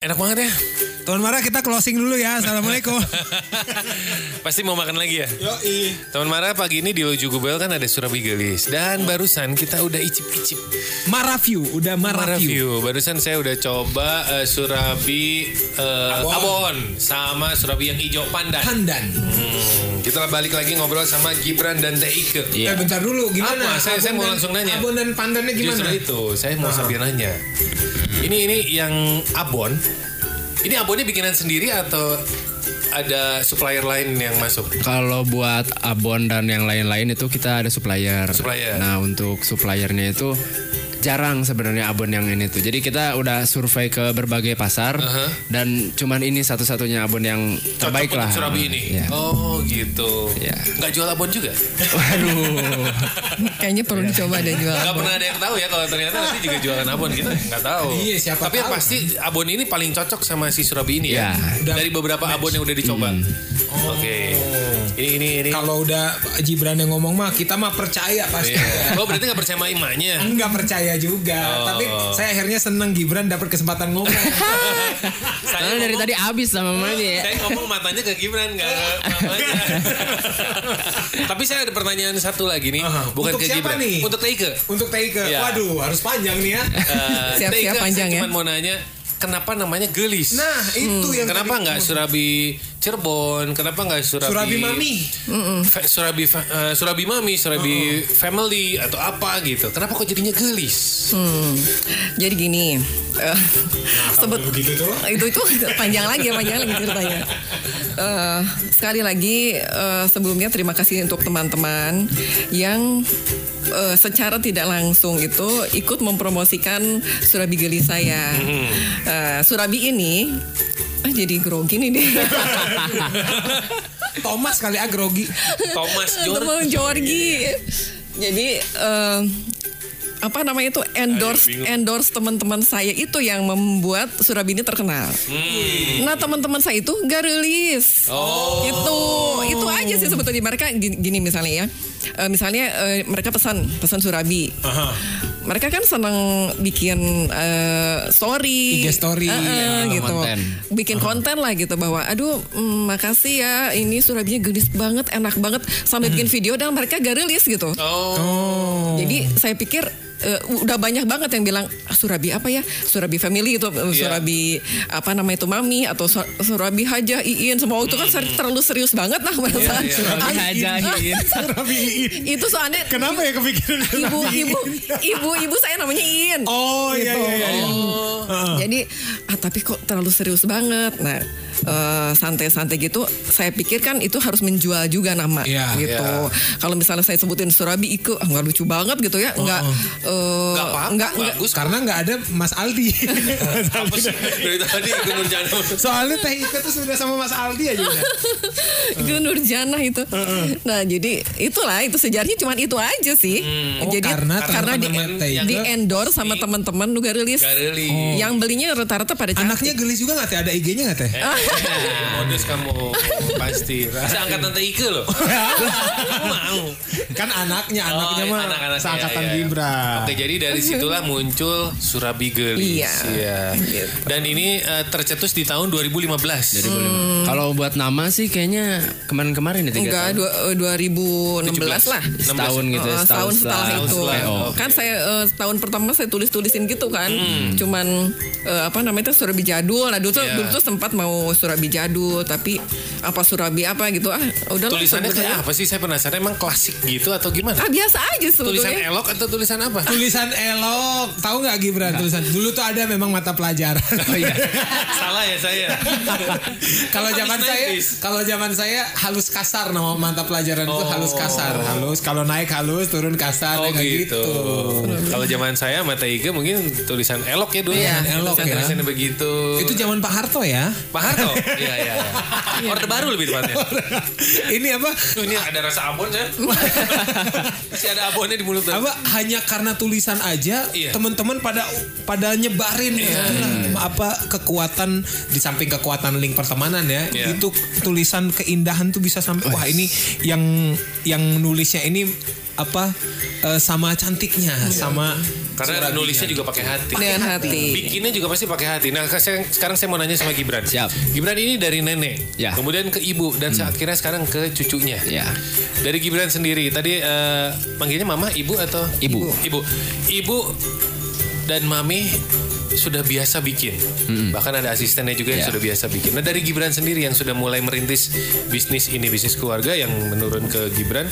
Enak banget ya. Tuan Mara kita closing dulu ya. Assalamualaikum. Pasti mau makan lagi ya. Yoi. Teman Mara pagi ini di Loju Gubel kan ada Surabi Gelis dan barusan kita udah icip-icip Mara view, udah Mara, Mara view. View. Barusan saya udah coba eh, Surabi eh, Abon. Abon. sama Surabi yang hijau pandan. Pandan. Hmm, kita balik lagi ngobrol sama Gibran dan Teike. Eh bentar dulu, gimana? Apa? Saya- saya mau dan- langsung nanya. Abon dan pandannya gimana? Justru itu, saya mau Ah. sambil nanya. Ini ini yang Abon. Ini abonnya bikinan sendiri atau ada supplier lain yang masuk? Kalau buat abon dan yang lain-lain itu kita ada supplier. Supplier. Nah untuk suppliernya itu jarang sebenarnya abon yang ini tuh. Jadi kita udah survei ke berbagai pasar Aha. dan cuman ini satu-satunya abon yang terbaik Cocok lah. Surabi ini. Ya. Oh gitu. Ya. Nggak jual abon juga? Waduh. Kayaknya perlu dicoba deh jual. Nggak pernah ada yang tahu ya kalau ternyata nanti juga jualan abon kita nggak tahu. Iya, siapa Tapi yang tahu. pasti abon ini paling cocok sama si Surabi ini ya. Ya. Udah Dari beberapa abon yang udah dicoba. Oke. Ini ini ini. Kalau udah Gibran yang ngomong mah kita mah percaya pasti. Iya. Oh berarti nggak percaya sama imanya? Enggak percaya juga, Oh. tapi saya akhirnya seneng Gibran dapat kesempatan ngomong. Saya dari tadi habis sama mamanya ya. Saya ngomong matanya ke Gibran nggak ke mamanya. Tapi saya ada pertanyaan satu lagi nih, Aha. bukan Untuk ke siapa Gibran, nih? untuk Teike. Untuk Teike, Iya. waduh harus panjang nih ya. Eh, Siap-siap Teike, panjang saya ya. cuma mau nanya, kenapa namanya gelis? Nah itu yang Kenapa nggak Surabi Cirebon? Kenapa nggak Surabi Surabi Mami? Fa- Surabi fa- eh, Surabi Mami, Surabi Family atau apa gitu? Kenapa kok jadinya gelis? Hmm. Jadi gini, eh, sebut begitu tuh. itu itu panjang lagi ya panjang lagi ceritanya. Eh, sekali lagi eh, sebelumnya terima kasih untuk teman-teman yang eh, secara tidak langsung itu ikut mempromosikan Surabi Geli saya. Eh, Surabi ini ah jadi grogi nih deh. Thomas kali agrogi. Thomas George. Teman Jorgi. Jadi eh, apa namanya itu endorse bingung. endorse teman-teman saya itu yang membuat Surabi ini terkenal. Nah teman-teman saya itu gak rilis. Oh. Itu itu aja sih sebetulnya mereka gini, gini misalnya ya. Eh, misalnya eh, mereka pesan pesan Surabi. Aha. Mereka kan seneng bikin eh, story, IG story, Eh, eh, ya, gitu, konten. bikin konten lah gitu bahwa, aduh, mm, makasih ya, ini Surabinya gelis banget, enak banget, sampai bikin video dan mereka gak rilis gitu. Oh. Jadi saya pikir eh, udah banyak banget yang bilang "Ah, Surabi apa ya? Surabi family itu eh, Iya. Surabi apa namanya itu mami atau Sur- Surabi Haja Iin semua itu kan ser- terlalu serius banget lah pada saat iya. Surabi Haja Iin. Surabi Iin. itu soalnya Kenapa ya kepikiran ibu ibu ibu ibu saya namanya Iin. Oh iya Gitu. iya iya. iya. Heeh. Jadi ah tapi kok terlalu serius banget. Nah eh, santai-santai gitu, saya pikir kan itu harus menjual juga nama Iya, gitu. iya. Kalau misalnya saya sebutin Surabi Ike, ah, nggak lucu banget gitu ya, nggak eh, Nggak apa-apa, nggak nggak bagus. Karena nggak ada Mas Aldi. Mas Apa Aldi. sih? Dari tadi Nurjana. Soalnya Teh Ike tuh sudah sama Mas Aldi aja udah. itu Nurjana itu. Nah jadi itulah itu sejarahnya cuma itu aja sih. Oh, jadi karena karena di, Teh di endorse sama teman-teman juga rilis. Rilis. Yang belinya rata-rata pada cantik. Anaknya gelis juga nggak Teh? Ada IG-nya nggak Teh? Modus kamu pasti. Bisa angkat tante Ike loh. Mau. kan anaknya, anaknya Oh, mah anak-anaknya, seangkatan iya, iya. Gibran. Oke, jadi dari situlah muncul Surabi Gelis. Iya. Iya. Gitu. Dan ini eh, tercetus di tahun 2015. Kalau buat nama sih kayaknya kemarin-kemarin ya tiga Enggak, tahun. dua, eh, 2016 lah. Setahun gitu ya, Oh, setahun setahun setelah setelah itu. setelah. PO. Kan saya eh, tahun pertama saya tulis-tulisin gitu kan. Hmm. Cuman eh, apa namanya itu Surabi Jadul. Nah, dulu tuh Iya. dulu tuh sempat mau Surabi Jadul tapi apa Surabi apa gitu. Ah, udah Tulisannya kayak apa sih? Saya penasaran emang klasik gitu atau gimana? Ah, biasa aja Tulisan sebetulnya. elok atau tulisan apa? Tulisan elok, tahu nggak Gibran tulisan? Dulu tuh ada memang mata pelajaran. Oh iya. Salah ya saya. kalau zaman saya, 90s. kalau zaman saya halus kasar nama mata pelajaran itu Oh. halus kasar, halus. Kalau naik halus, turun kasar, Oh kayak gitu. Kalau zaman saya mata Ige mungkin tulisan elok ya dulu. Iya, elok Tulisan- ya. Tulisannya begitu. Itu zaman Pak Harto ya. Pak Harto. Iya iya. iya. Orde baru lebih tepatnya. Ini apa? Ini ada rasa abon ya. Masih ada abonnya di mulut. Apa hanya karena tulisan aja Iya. teman-teman pada pada nyebarin ya apa kekuatan di samping kekuatan link pertemanan ya Iya. itu tulisan keindahan tuh bisa sampai wah ini yang yang nulisnya ini apa eh, sama cantiknya sama Karena nulisnya juga pakai hati. Dengan hati. Bikinnya juga pasti pakai hati. Nah, saya- sekarang saya mau nanya sama Gibran. Siap. Gibran ini dari nenek, Ya. kemudian ke ibu dan saat akhirnya sekarang ke cucunya. Ya. Dari Gibran sendiri, tadi eh, manggilnya mama, ibu atau Ibu. Ibu. Ibu dan mami sudah biasa bikin. Bahkan ada asistennya juga yang Ya. sudah biasa bikin. Nah, dari Gibran sendiri yang sudah mulai merintis bisnis ini, bisnis keluarga yang menurun ke Gibran.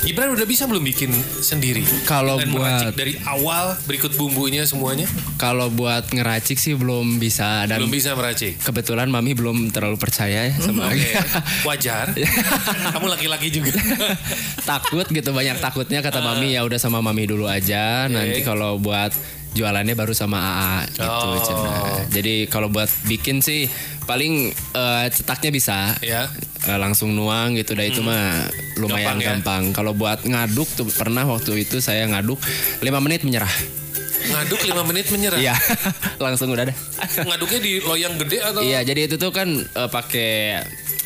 Gibran udah bisa belum bikin sendiri? Kalau buat- dari awal berikut bumbunya semuanya Kalau buat ngeracik sih belum bisa dan belum bisa meracik. kebetulan mami belum terlalu percaya ya sama Oke, wajar. Kamu laki-laki juga. takut gitu banyak takutnya kata mami ya udah sama mami dulu aja nanti kalau buat jualannya baru sama AA gitu Oh. Cina. Jadi kalau buat bikin sih paling eh, cetaknya bisa ya. Eh, langsung nuang gitu dah itu mah lumayan Gampang ya? gampang. Kalau buat ngaduk tuh pernah waktu itu saya ngaduk 5 menit menyerah. Ngaduk 5 menit menyerah. Iya, langsung udah ada. Ngaduknya di loyang gede atau Iya, jadi itu tuh kan eh, pakai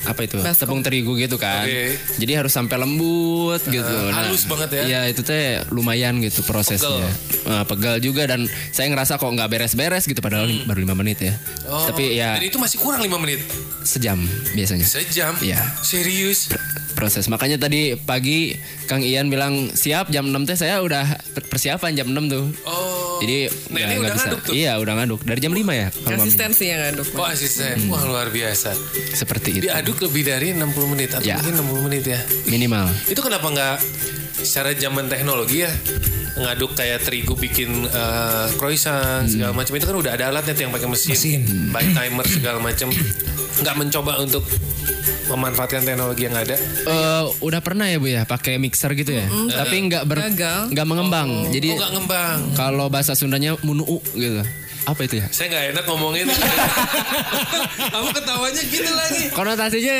apa itu Baskom. tepung terigu gitu kan. Oke. Jadi harus sampai lembut gitu. halus banget ya? Iya, itu teh lumayan gitu prosesnya. Eh, pegal juga dan saya ngerasa kok nggak beres-beres gitu padahal baru lima menit ya. Oh, Tapi ya Dan itu masih kurang 5 menit. sejam biasanya Sejam. Iya. Serius. proses. Makanya tadi pagi Kang Ian bilang siap jam 6 teh saya udah per- persiapan jam 6 tuh. Oh. Jadi Nenek nggak- udah nggak bisa. ngaduk tuh. Iya, udah ngaduk dari jam 5 ya kalau mami. Konsistensi yang aduk. Oh asisten. Hmm. Wah luar biasa. Seperti itu. Diaduk lebih dari 60 menit atau Ya. mungkin 60 menit ya. Minimal. Itu kenapa nggak secara zaman teknologi ya ngaduk kayak terigu bikin eh, croissant segala macam. Itu kan udah ada alatnya tuh yang pakai mesin, Mesin. by timer segala macam. Nggak mencoba untuk memanfaatkan teknologi yang ada? Eh, udah pernah ya Bu ya? Pakai mixer gitu ya. Tapi nggak ber nggak mengembang. Jadi oh nggak ngembang. kalau bahasa Sundanya munuu gitu. Apa itu ya? saya nggak enak ngomongin kamu ketawanya gitu lagi Konotasinya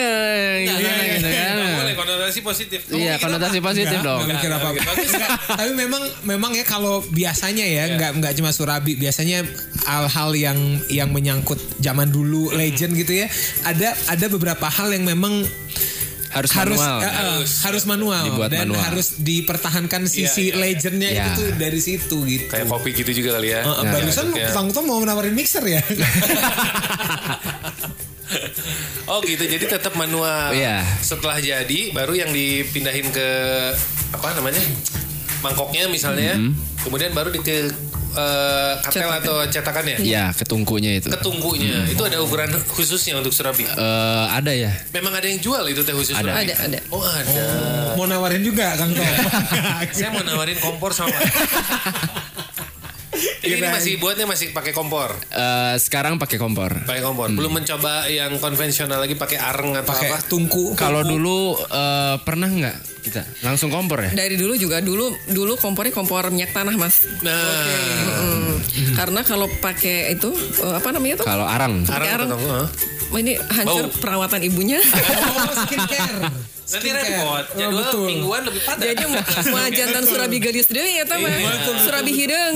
gimana gitu kan. Nggak boleh konotasi positif Kamu Iya, konotasi apa? positif Nggak, dong. nggak mikir apa-apa. Bagus. Nggak, tapi memang memang ya kalau biasanya Iya. ya nggak nggak cuma Surabi biasanya hal-hal yang yang menyangkut zaman dulu Hmm. legend gitu ya ada ada beberapa hal yang memang Harus harus manual. eh, eh, Harus. harus manual Dibuat dan manual. harus dipertahankan sisi iya, iya. legendnya Iya. itu tuh dari situ gitu. kayak kopi gitu juga kali ya Eh, eh, barusan Ya. Kang Tom mau nawarin mixer ya. Oh gitu, jadi tetap manual. Iya. Setelah jadi, baru yang dipindahin ke apa namanya mangkoknya misalnya, kemudian baru di ke eh, katel Cetakan. atau cetakannya, Iya, ketungkunya itu. ketungkunya. Itu ada ukuran khususnya untuk surabi. Eh, ada ya. Memang ada yang jual itu teh khusus Ada. surabi. Ada, ada. Oh ada. mau nawarin juga Kang Tom. Saya mau nawarin kompor sama. Ini, ini Kirain. masih buatnya masih pakai kompor, Eh, sekarang pakai kompor. pakai kompor. Belum mencoba yang konvensional lagi pakai areng atau Pakai apa? tungku. Kalau dulu eh, pernah nggak kita langsung kompor ya? Dari dulu juga dulu dulu kompornya kompor minyak tanah mas. Nah, Mm. Karena kalau pakai itu eh, apa namanya tuh? Kalau arang. areng areng. atau heeh. Oh, ini hancur Bau. perawatan ibunya. Oh, skincare. Nanti Skincare. repot. Oh, Jadwal betul. mingguan lebih padat. Jadi mau jantan surabi gadis deh ya teman. Surabi hidung.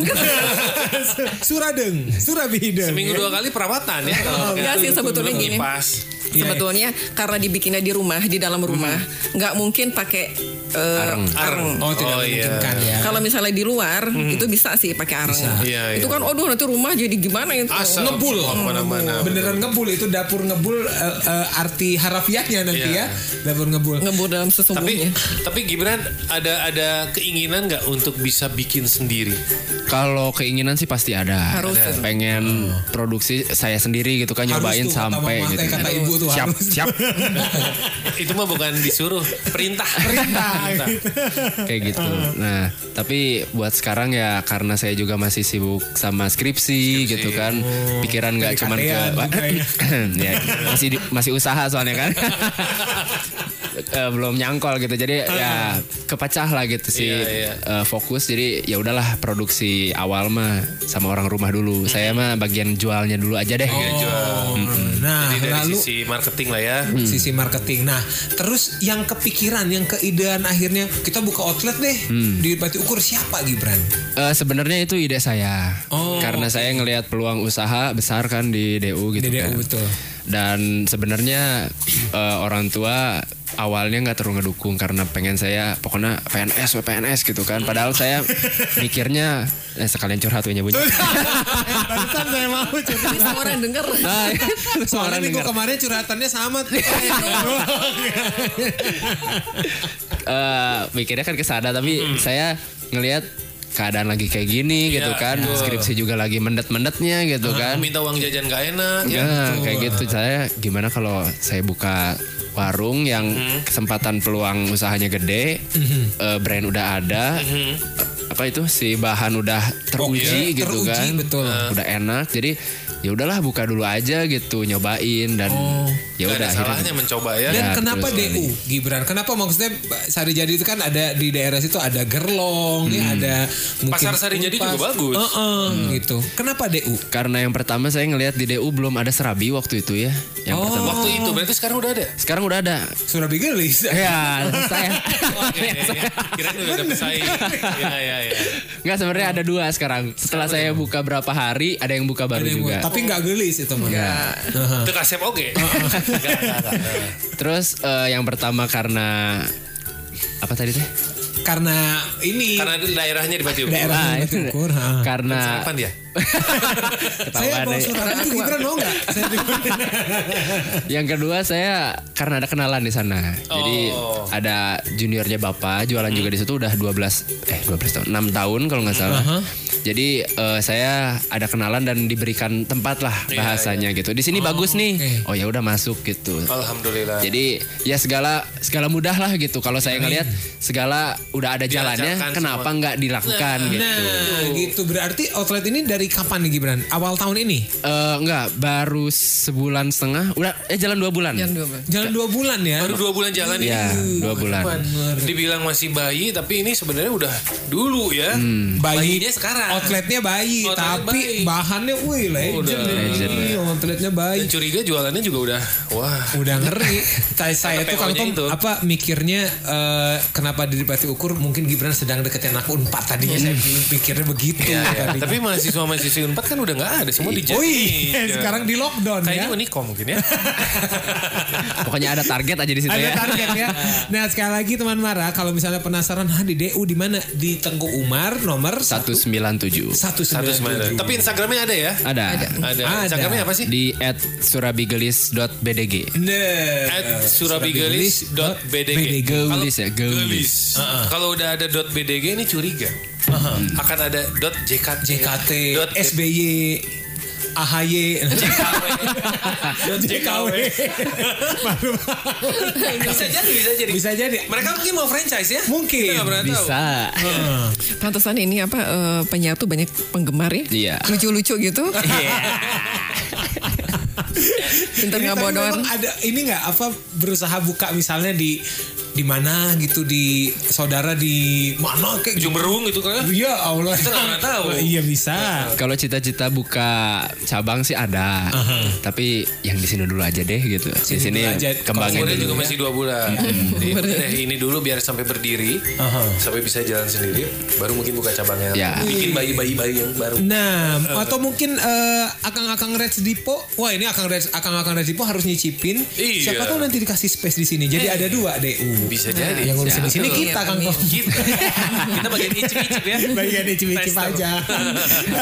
Suradeng, Surabi Hideng. Seminggu dua kali perawatan ya. kalau Enggak sih, sebetulnya gini. Iya. Sebetulnya karena dibikinnya di rumah, di dalam rumah, nggak mungkin pakai eh, Areng. areng. Oh, tidak Oh, iya. memungkinkan ya. Kalau misalnya di luar itu bisa sih pakai areng. Iya, Itu iya. kan, aduh nanti rumah jadi gimana itu? Asal Ngebul. keluar ke mana-mana. Beneran ngebul itu dapur ngebul eh, eh, arti harafiahnya nanti Iya. ya. Dapur ngebul. Ngebul dalam Tapi sesungguhnya. tapi Gibran ada ada keinginan nggak untuk bisa bikin sendiri? Kalau keinginan sih pasti ada. Harus. Ada. Pengen produksi saya sendiri gitu kan Harus nyobain tuh, kata sampai mama gitu. teh, kata ibu tuh siap, harus. siap. Itu mah bukan disuruh, perintah. Perintah. Kayak gitu. Nah, tapi buat sekarang ya karena saya juga masih sibuk sama skripsi, gitu kan. Pikiran nggak cuman ke juga ya, masih di- masih usaha soalnya kan. Eh, belum nyangkol gitu. Jadi ya kepecah lah gitu sih Iya, iya. eh, fokus. Jadi ya udahlah produksi awal mah sama orang rumah dulu. Saya mah bagian jualnya dulu aja deh. Oh, nah, Jadi dari lalu sisi marketing lah ya. sisi marketing. Nah, terus yang kepikiran, yang keidean akhirnya kita buka outlet deh di Bati Ukur siapa Gibran? Eh, sebenarnya itu ide saya. Oh, Karena saya ngelihat peluang usaha besar kan di DU gitu Di kan. DU, betul. Dan sebenarnya eh, orang tua awalnya nggak terlalu ngedukung karena pengen saya pokoknya PNS PNS gitu kan padahal saya mikirnya eh, sekalian curhat punya bunyi Barusan saya mau curhat. Ini semua orang denger. nah, orang dengar. kemarin curhatannya sama tuh. Eh, mikirnya kan ke sana tapi saya ngelihat keadaan lagi kayak gini gitu Iya, kan betul. skripsi juga lagi mendet-mendetnya gitu kan minta uang jajan gak enak ya. Nah, kayak gitu saya gimana kalau saya buka warung yang kesempatan peluang usahanya gede, eh, brand udah ada, eh, apa itu si bahan udah teruji Oke, gitu teruji, kan, betul. udah enak, jadi ya udahlah buka dulu aja gitu, nyobain dan ya Gak udah salahnya mencoba ya. Dan Ya, kenapa DU Gibran? Kenapa maksudnya Sari Jadi itu kan ada di daerah situ ada Gerlong, ya ada mungkin Pasar Sari Jadi juga bagus. Heeh, gitu. Kenapa DU? Karena yang pertama saya ngelihat di DU belum ada serabi waktu itu ya, yang Oh. pertama. Waktu itu berarti sekarang udah ada. Sekarang udah ada. Surabi Gelis. Ya, saya. Oke, kira udah ada pesaing. Ya ya ya. Nggak sebenarnya ada dua sekarang. Setelah saya buka berapa hari, ada yang buka baru Ada yang juga. Tapi nggak gelis itu mah. Itu kasep oke. Terus eh, yang pertama karena apa tadi teh? Karena ini Karena itu daerahnya di Batu. daerah Ah, yang itu. ukur. ha. Karena Kapan dia? Saya bawa deh. surat itu Gibran mau nggak? Yang kedua saya karena ada kenalan di sana. Jadi Oh. ada juniornya bapak jualan juga di situ udah 12 eh 12 tahun, 6 tahun kalau nggak salah. Jadi eh, saya ada kenalan dan diberikan tempat lah Iya, bahasanya gitu. Di sini bagus nih. Oh ya udah masuk gitu. Alhamdulillah. Jadi ya segala segala mudah lah gitu. Kalau saya ngelihat segala udah ada jalannya, Diajarkan kenapa nggak dilakukan gitu? Nah, gitu. Berarti outlet ini dari kapan nih Gibran? Awal tahun ini? Eh enggak, baru sebulan setengah. Udah eh jalan dua bulan. Jangan dua Bang. Jalan dua bulan ya? baru dua bulan jalan ini. Iya, dua bulan. Dibilang masih bayi tapi ini sebenarnya udah dulu ya. Bayi Bayinya sekarang. Outletnya bayi, Outletnya tapi bayi. bahannya wih legend. Udah. Legend, ini. Outletnya bayi. Dan curiga jualannya juga udah wah. Udah ngeri. saya saya tuh Kang PO-nya Tom itu. apa mikirnya eh, kenapa di Bati Ukur mungkin Gibran sedang deketin anak Unpad tadinya saya pikirnya begitu. Ya, ya. tadinya. Tapi mahasiswa mahasiswa Unpad kan udah nggak ada semua di Oh iya, sekarang di lockdown Kayaknya ya. Unikom mungkin ya. Pokoknya ada target aja di situ Ada ya. target ya. Nah sekali lagi teman Mara, kalau misalnya penasaran, ha di DU di mana? Di Tengku Umar nomor 197. satu Satu sembilan. Tapi Instagramnya ada ya? Ada. Ada. Ada. Instagramnya apa sih? Di @surabigelis.bdg. Nah, At surabigelis.bdg. Gelis ya, gelis. Kalau udah ada dot .bdg ini curiga. Akan ada dot .jkt. JKT, Dot SBY, AHY, dot JKW. Baru bisa jadi, bisa jadi. bisa jadi. Mereka mungkin mau franchise ya? Mungkin. Bisa. Pantesan ini apa eh, penyiar tuh banyak penggemar ya. Iya. Lucu-lucu gitu. Pinter Ini nggak tapi bodor. memang ada ini nggak apa berusaha buka misalnya di di mana gitu di saudara di mana kayak Ujung berung gitu kan? Iya Allah. Kita nggak tahu. Iya bisa. Kalau cita-cita buka cabang sih ada. Tapi yang di sini dulu aja deh gitu. Di Sini kembangin dulu. juga masih dua bulan. Jadi udah ini dulu biar sampai berdiri, sampai bisa jalan sendiri, baru mungkin buka cabangnya. Ya. Bikin bayi-bayi bayi yang baru. Nah, atau mungkin eh, akang-akang Reds Dipo, wah ini akang Reds, akang-akang Reds Dipo harus nyicipin. Iya. Siapa tahu nanti dikasih space di sini. Jadi ada dua DU. Bisa jadi. Yang ngurusin di sini kita Kang Tom. Kita, kita bagian icip-icip ya. Bagian icip-icip aja.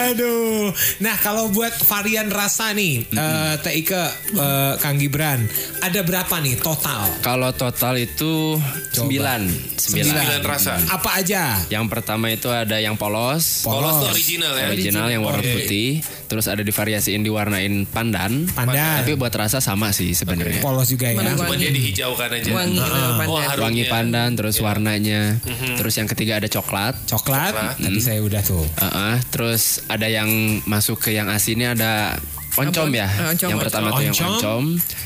Aduh. Nah, kalau buat varian rasa nih, eh, Teh Ike, eh, Kang Gibran, ada berapa nih total? Kalau total itu sembilan. Sembilan. Rasa. Apa aja? Yang pertama itu ada yang polos. Polos tuh original ya. Original yang warna Oke. putih. Terus ada divariasiin diwarnain pandan. Pandan. Tapi buat rasa sama sih sebenarnya. Polos juga ya. Cuma dia dihijaukan aja. Wangi pandan. Harum Wangi ya. pandan terus warnanya. Terus yang ketiga ada coklat. Coklat, Coklat. tadi saya udah tuh. Uh-uh, terus ada yang masuk ke yang asinnya ada oncom Abon. ya. Ah, oncom, yang oncom. pertama tuh yang Oncom. oncom,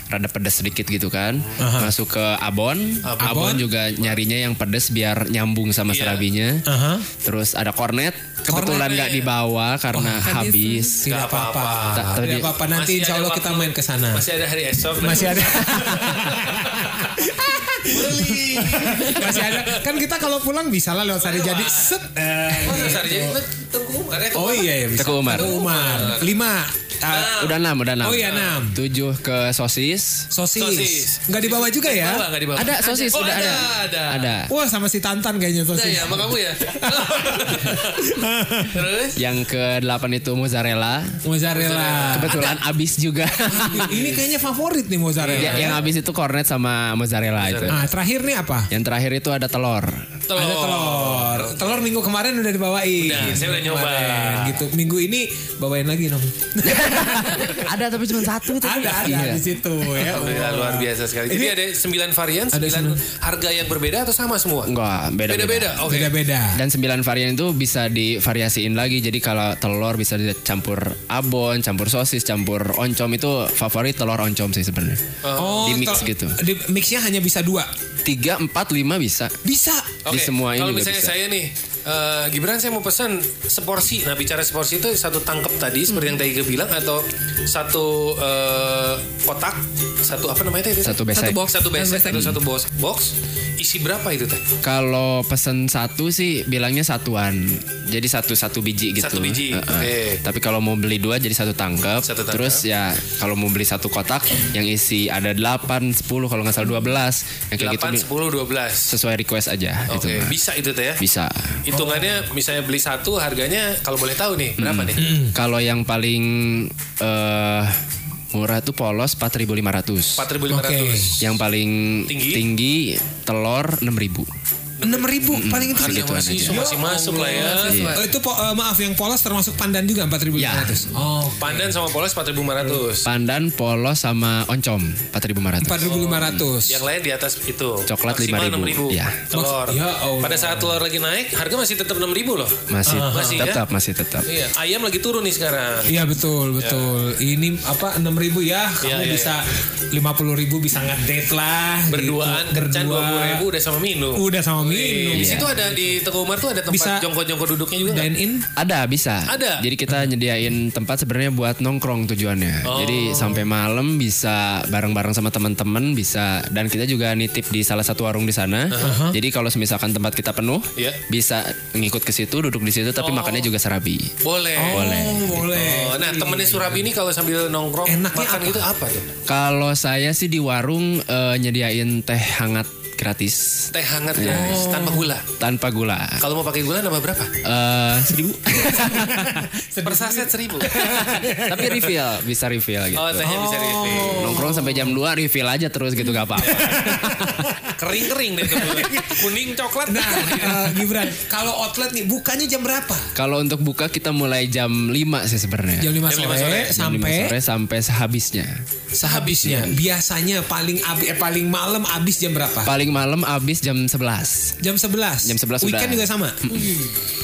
rada pedas sedikit gitu kan. Masuk ke abon. Abon. abon. juga nyarinya yang pedas biar nyambung sama Iya. serabinya. Aha. Terus ada kornet, kebetulan nggak dibawa karena habis. Tidak Nggak apa-apa. Tidak apa-apa. Nanti Masih insya ada Allah kita main ke sana. Masih ada hari esok. Masih ada. Beli. Masih ada. Kan kita kalau pulang bisa lah lewat sari jadi set. Eh, Oh, Sari jadi Tengku Umar ya. Oh iya ya bisa. Teguh Umar. Teguh Umar. Lima. Ah, Udah enam, udah enam. Oh iya, enam. Tujuh ke sosis. sosis. Sosis. Nggak dibawa juga ya? Bawa, nggak dibawa? Ada sosis, Oh, udah ada. ada. Ada. Wah sama si Tantan kayaknya sosis. ya, sama kamu ya. Terus? Yang ke delapan itu mozzarella. Mozzarella. Kebetulan abis juga. Ini kayaknya favorit nih mozzarella. Ya, yang abis itu cornet sama mozzarella itu. Nah, terakhir nih apa? Yang terakhir itu ada telur. Telur. Ada telur. Telur minggu kemarin udah dibawain. Udah, saya udah nyoba. Kemarin, Gitu. Minggu ini bawain lagi dong. ada tapi cuma satu ada ada Iya. di situ ya. Alhamdulillah luar biasa sekali. Jadi Ini- ada 9 varian, Ada 9 harga yang berbeda atau sama semua? Enggak, beda-beda. Beda-beda. Oke. Beda-beda. Dan 9 varian itu bisa divariasiin lagi. Jadi kalau telur bisa dicampur abon, campur sosis, campur oncom itu favorit telur oncom sih sebenarnya. Oh, Di mix gitu. Di mixnya hanya bisa dua. Tiga, empat, lima bisa. Bisa. Oke, Di semua ini Kalau misalnya bisa. saya nih, eh, Gibran saya mau pesan seporsi. Nah bicara seporsi itu satu tangkep tadi seperti yang Taiga bilang atau satu eh, kotak, satu apa namanya tadi? Satu besek. Satu box. Satu besek Satu atau satu box. Box isi berapa itu teh? Kalau pesen satu sih bilangnya satuan. Jadi satu satu biji gitu. Satu biji, Heeh. oke. Tapi kalau mau beli dua jadi satu tangkep. Satu tangkep. Terus ya kalau mau beli satu kotak yang isi ada 8, 10 kalau nggak salah 12. Yang kayak gitu 8, 10, 12. sesuai request aja Oke, gitu. bisa itu teh ya? Bisa. Hitungannya misalnya beli satu harganya kalau boleh tahu nih berapa nih? Kalau yang paling eh murah tuh polos 4.500. 4.500. Yang paling Tinggi? tinggi, telur 6.000. Enam ribu paling itu Harga masih, aja. masih masuk lah ya. Iya. Oh, itu po- eh, maaf yang polos termasuk pandan juga 4.500. Oh, Pandan sama polos 4.500. Pandan, polos sama oncom 4.500. 4.500. Yang lain di atas itu. Coklat 5.000. 6.000. Ya. Telur. Ya Allah. Pada saat telur lagi naik, harga masih tetap 6.000 loh. Masih, Masih ya? tetap masih tetap. Iya, ayam lagi turun nih sekarang. Iya betul betul. Ini apa 6.000 ya? Kamu Iya, iya. bisa 50.000 bisa ngedate lah. Berduaan, gitu. Berdua. 20.000 udah sama minum. Udah sama minum. Di situ ada di Teguh Umar tuh ada tempat Bisa jongkok-jongkok duduknya juga? Dine in. Ada bisa. Ada? Jadi kita nyediain tempat sebenarnya buat nongkrong tujuannya. Oh. Jadi sampai malam bisa bareng-bareng sama teman-teman bisa dan kita juga nitip di salah satu warung di sana. Jadi kalau misalkan tempat kita penuh, Iya. bisa ngikut ke situ, duduk di situ tapi makannya juga serabi. Boleh. Boleh. Oh, boleh. Oh, nah temennya Surabi ini kalau sambil nongkrong Enaknya makan apa? gitu apa tuh? Kalau saya sih di warung eh, nyediain teh hangat gratis Teh hangat guys, tanpa gula. tanpa gula. Kalau mau pakai gula nambah berapa? Eh, seribu. Per saset seribu. tapi refill, bisa refill gitu. Oh, tehnya bisa refill. Nongkrong sampai jam 2 refill aja terus gitu gak apa-apa. Kering-kering deh. Kuning coklat. Nah, eh, Gibran, kalau outlet nih bukanya jam berapa? Kalau untuk buka kita mulai jam 5 sih sebenarnya. Jam 5 Jam sore, lima sore. Jam sampai 5 sore sampai sehabisnya. sehabisnya. Biasanya paling abi, eh, paling malam habis jam berapa? Paling malam habis jam 11. Jam 11. Jam 11 Weekend udah. juga sama.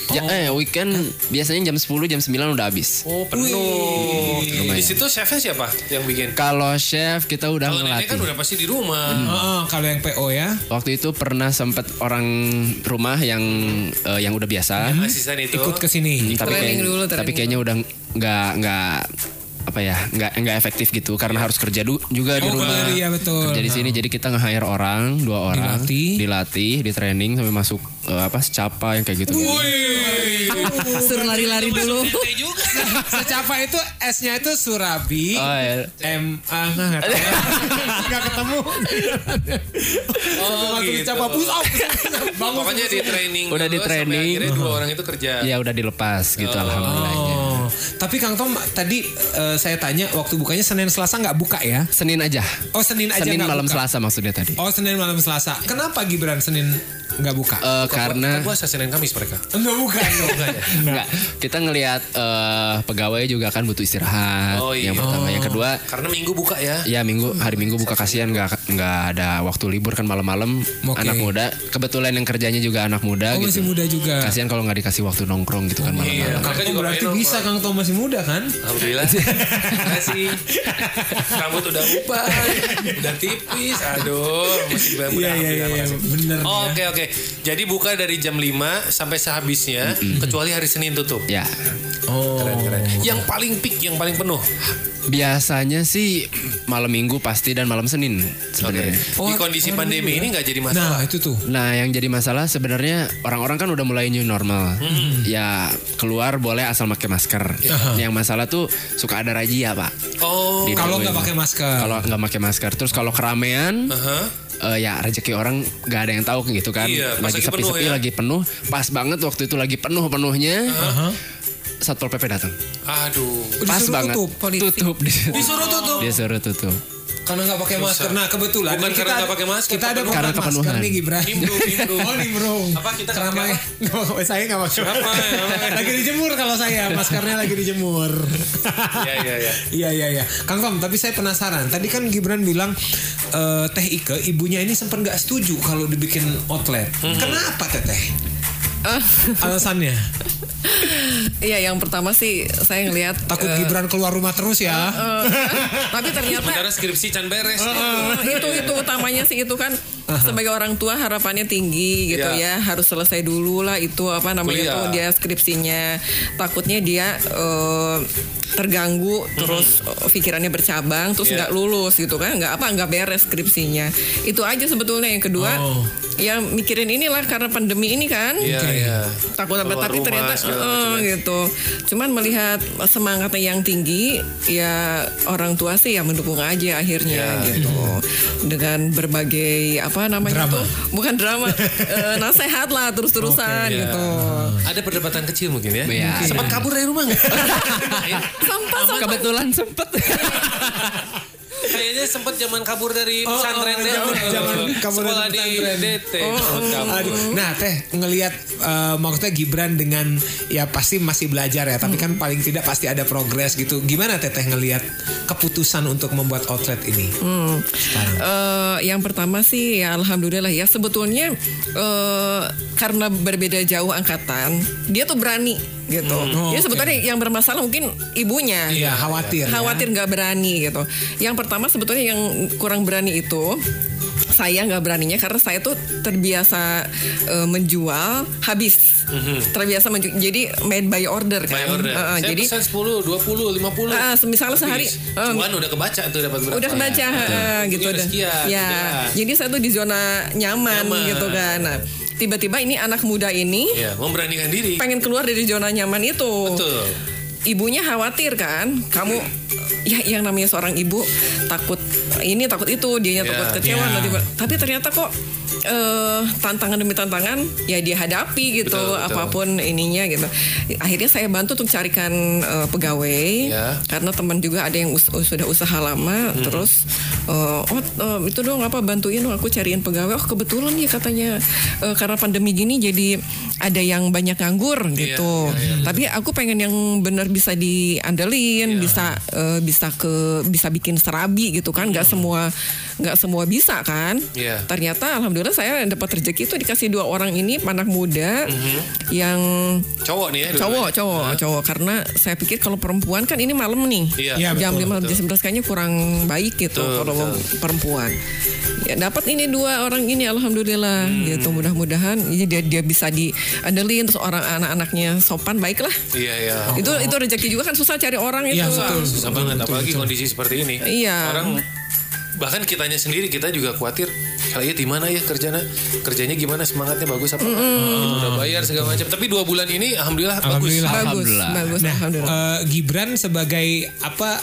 Ja, eh weekend biasanya jam 10 jam 9 udah habis. Oh penuh. Di situ chefnya siapa yang bikin? Kalau chef kita udah Kalau nenek kan udah pasti di rumah. Heeh, kalau yang PO ya. Waktu itu pernah sempet orang rumah yang eh, yang udah biasa. Asisten itu. Ikut ke sini. tapi kayak- dulu, training tapi kayaknya udah nggak nggak apa ya nggak nggak efektif gitu karena harus kerja du- juga di Oh, rumah iya, betul. kerja di sini jadi kita nge-hire orang dua orang Dilatih. dilatih di training sampai masuk eh, apa secapa yang kayak gitu Suruh lari-lari dulu. Secapa itu S-nya itu Surabi. oh, iya. M ah nggak ketemu. Oh Langsung gitu. Secapa push up. Bangun. Pokoknya di training Udah di training. akhirnya dua orang itu kerja. ya udah dilepas gitu alhamdulillahnya Oh, tapi Kang Tom tadi eh, saya tanya waktu bukanya Senin Selasa nggak buka ya? Senin aja Oh Senin aja Senin nggak malam buka. Selasa maksudnya tadi Oh Senin malam Selasa. Kenapa Gibran Senin nggak buka? Karena Buka puasa Senin Kamis mereka. Enggak buka. Enggak, kita ngelihat eh, pegawai juga kan butuh istirahat. Oh, iya. Yang pertama, yang kedua, Karena minggu buka ya. ya minggu hari minggu buka kasihan nggak nggak ada waktu libur kan malam-malam. Oke. Anak muda, kebetulan yang kerjanya juga anak muda Oh masih gitu. muda juga. Kasihan kalau nggak dikasih waktu nongkrong gitu kan Iya. malam-malam. Mereka Tom juga berarti bisa Kang Tom masih muda kan? Alhamdulillah. Makasih. Rambut udah uban, udah tipis. Aduh, masih bangun. Iya iya iya bener. Oh, ya. Oke oke. Jadi buka dari jam 5 sampai sehabisnya, kecuali hari Senin tutup. Ya, Oh. Keren, keren. Yang paling peak, yang paling penuh Biasanya sih malam minggu pasti dan malam Senin sebenarnya. Di kondisi pandemi ini nggak jadi Nah masalah. itu tuh. Nah, yang jadi masalah sebenarnya orang-orang kan udah mulai new normal. Ya keluar boleh asal pakai masker. Yang masalah tuh suka ada razia, Pak. Oh, Di Kalau nggak pakai masker. Kalau nggak pakai masker, terus kalau keramaian, Aha. eh, ya rezeki orang nggak ada yang tahu gitu kan. Iya, lagi sepi-sepi, ya. lagi penuh. Pas banget waktu itu lagi penuh-penuhnya. Satpol PP datang. aduh. Pas disuruh banget. tutup, polisi. Tutup. Disuruh, Disuruh tutup. disuruh tutup. Karena nggak pakai masker. Nah kebetulan Bukan nih karena nggak pakai masker, Kita ada kepenuhan. Karena masker kepenuhan. nih Gibran. Nimbrung, nimbrung. Oh nimbrung. Apa, kita Nggak pakai- saya nggak pakai. Apa? lagi dijemur kalau saya maskernya lagi dijemur. Iya, iya, iya. Iya iya iya. Kang Tom, tapi saya penasaran. Tadi kan Gibran bilang eh, Teh Ike ibunya ini sempat nggak setuju kalau dibikin outlet. Hmm. Kenapa Teteh? Ah. Alasannya Iya, yang pertama sih saya ngelihat takut eh, Gibran keluar rumah terus ya. eh, tapi ternyata Sementara skripsi can beres. Eh, itu itu utamanya sih itu kan sebagai orang tua harapannya tinggi gitu Iya. ya harus selesai dulu lah itu apa namanya Kuliah. itu dia skripsinya takutnya dia eh, terganggu terus eh, pikirannya bercabang terus Iya. nggak lulus gitu kan nggak apa nggak beres skripsinya itu aja sebetulnya yang kedua Oh. Ya mikirin inilah karena pandemi ini kan Iya, iya. takut apa tapi rumah, ternyata ya. gitu cuman melihat semangatnya yang tinggi ya orang tua sih ya mendukung aja akhirnya Ya. gitu dengan berbagai apa namanya Drama. tuh bukan drama eh, nasehat lah terus terusan Iya. gitu Ada perdebatan kecil mungkin ya. Iya. Sempat kabur dari rumah nggak? sampah sampah Kebetulan sempet. Kayaknya sempat zaman kabur dari Oh, pesantren oh, deh. zaman- kabur dari Sekolah di pesantren. DT. Oh. Aduh. Nah teh ngelihat eh, maksudnya Gibran dengan ya pasti masih belajar ya, tapi kan paling tidak pasti ada progres gitu. Gimana teteh ngelihat keputusan untuk membuat outlet ini? Eh, yang pertama sih ya alhamdulillah ya sebetulnya eh, karena berbeda jauh angkatan dia tuh berani gitu. Oh, Jadi oke. sebetulnya yang bermasalah mungkin ibunya. Iya khawatir. ya. khawatir nggak berani gitu. Yang pertama sebetulnya yang kurang berani itu saya nggak beraninya karena saya tuh terbiasa eh, menjual habis, terbiasa menju- jadi made by order kan. By order. Eh, Saya jadi pesan 10, 20, 50. Ah, misalnya sehari, Habis. em, Cuan udah kebaca tuh dapat berapa. udah kebaca Ya. Ini gitu udah dah. sekian, ya jadi saya tuh di zona nyaman, Nyaman. gitu kan nah tiba-tiba ini anak muda ini Ya, memberanikan diri. pengen keluar dari zona nyaman itu Betul. ibunya khawatir kan kamu ya yang namanya seorang ibu takut ini takut itu dianya Ya, takut kecewa ya. nanti tapi ternyata kok eh, tantangan demi tantangan ya dia hadapi gitu Betul, betul. apa pun ininya gitu akhirnya saya bantu untuk carikan eh, pegawai Ya. karena teman juga ada yang us- sudah usaha lama Hmm. terus eh, oh eh, itu dong apa bantuin dong aku cariin pegawai oh kebetulan ya katanya eh, karena pandemi gini jadi ada yang banyak nganggur gitu iya, tapi aku pengen yang benar bisa diandelin Iya. bisa eh, bisa ke bisa bikin serabi gitu kan nggak semua nggak semua bisa kan Iya. ternyata alhamdulillah saya dapat rezeki itu dikasih dua orang ini anak muda Mhm. yang Cowok nih ya. cowok cowok cowok karena saya pikir kalau perempuan kan ini malam nih Iya. Iya, jam betul, 5 jam 11 kayaknya kurang baik gitu Betul, kalau betul. perempuan ya dapat ini dua orang ini alhamdulillah Hmm. gitu mudah-mudahan ya dia dia bisa diandelin terus orang anak-anaknya sopan baiklah Iya, iya. itu itu rezeki juga kan susah cari orang itu Iya, Susah, betul, susah banget apalagi kondisi seperti ini. Iya. Orang bahkan kitanya sendiri kita juga khawatir kayaknya di mana ya kerjanya kerjanya gimana semangatnya bagus apa Kita udah bayar segala macam tapi dua bulan ini alhamdulillah, Alhamdulillah. bagus Alhamdulillah. bagus Nah, alhamdulillah eh, Gibran sebagai apa?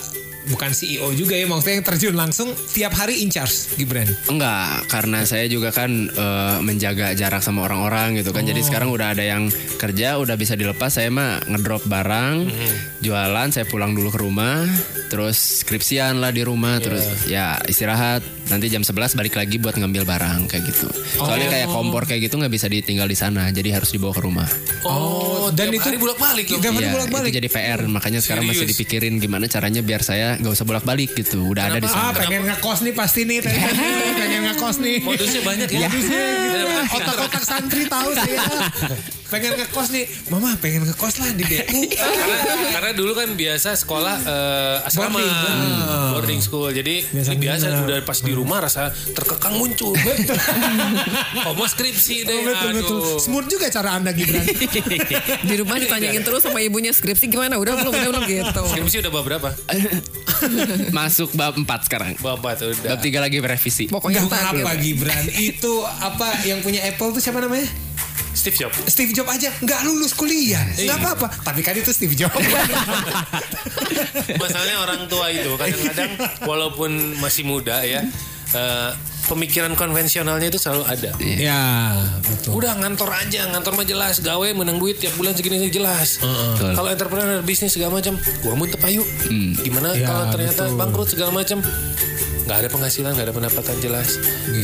Bukan CEO juga ya, maksudnya yang terjun langsung tiap hari in charge Gibran. Enggak, karena saya juga kan eh, menjaga jarak sama orang-orang gitu kan. Jadi sekarang udah ada yang kerja, udah bisa dilepas. Saya mah ngedrop barang, jualan, saya pulang dulu ke rumah, terus skripsian lah di rumah, terus ya istirahat. Nanti jam 11 balik lagi buat ngambil barang kayak gitu. Soalnya kayak kompor kayak gitu nggak bisa ditinggal di sana, jadi harus dibawa ke rumah. oh, dan tiap itu- hari bolak balik Tiap hari Iya, bolak-balik. itu jadi PR. Makanya sekarang masih dipikirin gimana caranya biar saya nggak usah bolak-balik gitu. Udah ada di Ah, sana. pengen ngekos nih pasti nih, teh. pengen ngekos nih. modusnya banyak ya Modusnya gitu. Otak-otak santri tahu sih ya. pengen ngekos nih, mama pengen ngekos lah di DU. karena, karena dulu kan biasa sekolah eh, asrama Boarding, benar. boarding school jadi Biasa biasa, biasa udah pas di rumah rasa terkekang muncul oh mau skripsi deh betul betul. aduh Smooth juga cara anda Gibran. Di rumah ditanyain terus sama ibunya skripsi gimana? Udah belum? Udah belum gitu. skripsi udah bab berapa Masuk bab 4 sekarang. bab empat udah Bab 3 lagi berevisi. Pokoknya ntar apa gitu. Gibran. Itu apa yang punya Apple tuh siapa namanya? Steve Jobs Steve Jobs aja nggak lulus kuliah. Nggak apa-apa. Tapi kan itu Steve Jobs. masalahnya orang tua itu kadang-kadang walaupun masih muda ya eh, pemikiran konvensionalnya itu selalu ada ya betul. Udah ngantor aja, ngantor mah jelas, gawe menang duit tiap bulan segini segini jelas. Betul. Kalau entrepreneur bisnis segala macam, gua mau tepayu. Gimana Ya, kalau ternyata betul. bangkrut segala macam? Nggak ada penghasilan, nggak ada pendapatan jelas.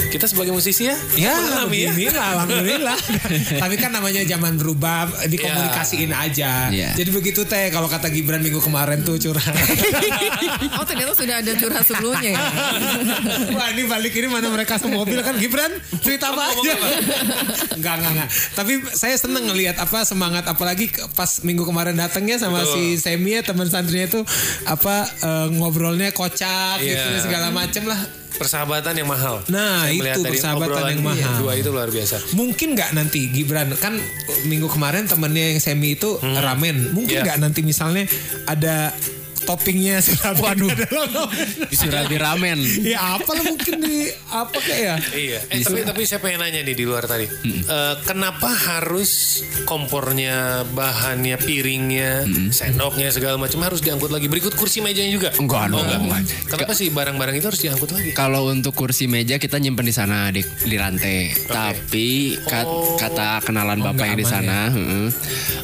Kita sebagai musisi ya, Ya, mengalami ya. alhamdulillah. Tapi kan namanya zaman berubah, dikomunikasiin aja. Iya. Jadi begitu teh, kalau kata Gibran minggu kemarin tuh curhat. Oh ternyata sudah ada curhat sebelumnya ya. Wah ini balik ini mana mereka semobil kan Gibran cerita apa aja? Enggak enggak enggak. Tapi saya seneng ngelihat apa semangat apalagi ke- pas minggu kemarin datangnya sama si Semi ya teman santrinya itu apa eh, ngobrolnya kocak gitu Iya. segala macem lah. Persahabatan yang mahal. Nah, Saya itu persahabatan yang mahal. Dua itu luar biasa. Mungkin nggak nanti Gibran kan minggu kemarin temennya yang Semi itu ramen. Mungkin Iya. nggak nanti misalnya ada toppingnya surabi Waduh. Surabi ramen. ya apa lah mungkin di apa kayak ya? Iya. Eh, tapi, tapi saya pengen nanya nih di luar tadi. Eh, kenapa harus kompornya, bahannya, piringnya, sendoknya segala macam harus diangkut lagi? Berikut kursi mejanya juga. Enggak, Oh, enggak, enggak. Kenapa sih barang-barang itu harus diangkut lagi? Kalau untuk kursi meja kita nyimpen di sana di, di rantai. Tapi kat- Oh. kata kenalan bapak nggak yang di sana, heeh,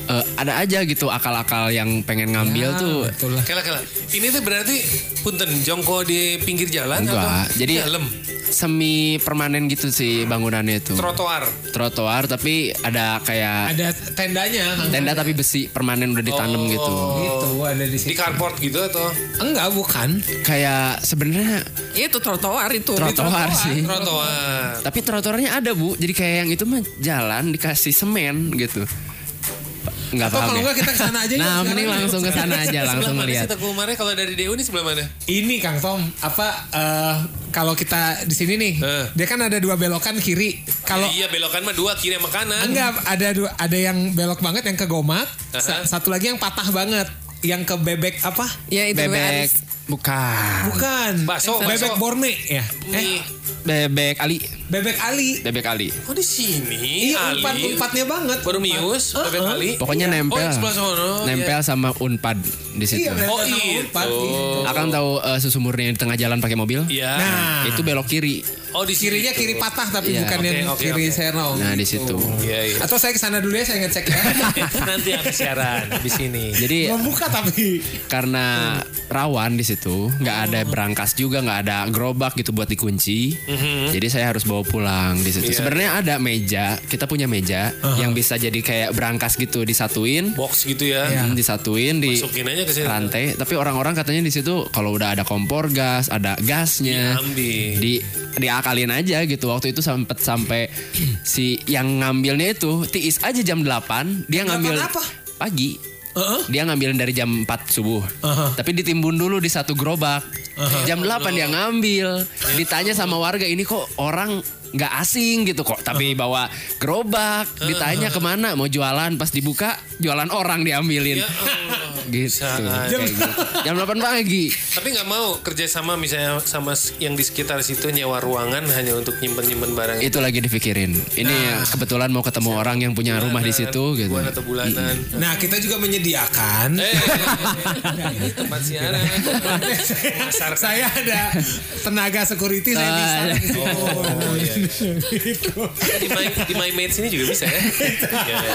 eh, ada aja gitu akal-akal yang pengen ngambil tuh. Betul lah. Kela kela. Ini tuh berarti punten jongko di pinggir jalan Enggak, atau jadi dalam semi permanen gitu sih bangunannya itu. trotoar. Trotoar tapi ada kayak Ada tendanya. Tenda tapi besi permanen udah ditanam Oh. gitu. Gitu ada di Di situ. carport gitu atau Enggak, bukan. Kayak sebenarnya Itu trotoar itu. trotoar sih. trotoar? Tapi trotoarnya ada bu, jadi kayak yang itu mah jalan dikasih semen gitu. Nggak Atau paham kalau ya? enggak kita ke sana aja Nah, sekarang mending langsung ke sana aja, langsung sebelah mana ngeliat. sih Teguh Umar? Kalau dari DU ini sebelah mana? Ini Kang Tom, apa eh, kalau kita di sini nih, Eh. dia kan ada dua belokan kiri. Kalau iya belokan mah dua kiri sama kanan. enggak ada dua, ada yang belok banget yang ke Gomak, sa- Aha. satu lagi yang patah banget, yang ke bebek apa? Ya itu Bebek. Bukan. Bukan. Bakso, bebek bakso. Borne ya. Eh. Bebek Ali, bebek Ali. bebek Ali. Oh di sini. Iya, Ali. empat empatnya banget. Baru mius, Empat. bebek kali. Pokoknya Oh, nempel. sebelah sono. nempel sama Unpad di situ. Iya. Oh Sama itu. Unpad, gitu. Akang tahu eh, susu murni di tengah jalan pakai mobil? Iya. Nah, Itu belok kiri. Oh di kirinya kiri patah tapi Iya. bukan Oke, yang oke, kiri oke. serong. Nah, di situ. Iya iya. Atau saya ke sana dulu ya, saya ngecek ya. Nanti ada siaran di sini. Jadi Belum buka tapi. karena rawan di situ, nggak ada berangkas juga, nggak ada gerobak gitu buat dikunci. Jadi saya harus bawa pulang di situ. Iya. Sebenarnya ada meja, kita punya meja yang bisa jadi kayak berangkas gitu disatuin, Box gitu ya. Hmm, disatuin di aja ke rantai. Tapi orang-orang katanya di situ kalau udah ada kompor gas, ada gasnya, Diambil. di diakalin aja gitu. Waktu itu sempet sampai si yang ngambilnya itu tiis aja jam 8, dia ngambil 8 apa? pagi. Heeh. Dia ngambilin dari jam 4 subuh. Aha. Tapi ditimbun dulu di satu gerobak. Jam 8 dia ngambil. Ditanya sama warga ini kok orang nggak asing gitu kok. Tapi bawa gerobak. Ditanya ke mana mau jualan. Pas dibuka jualan orang diambilin. Ya Allah. gitu. Kayak gitu. Jam 8 pagi. Tapi nggak mau kerja sama misalnya sama yang di sekitar situ nyewa ruangan hanya untuk nyimpen-nyimpen barang Itu lagi dipikirin. Ini kebetulan mau ketemu orang yang punya rumah di situ gitu. Bulan atau bulanan. Nah, kita juga menyediakan. Eh, tempat siaran. Pasar. saya ada tenaga security saya Ah, bisa. di situ. Oh, iya. Gitu. Di my, di my Mates ini juga bisa ya. Iya, iya.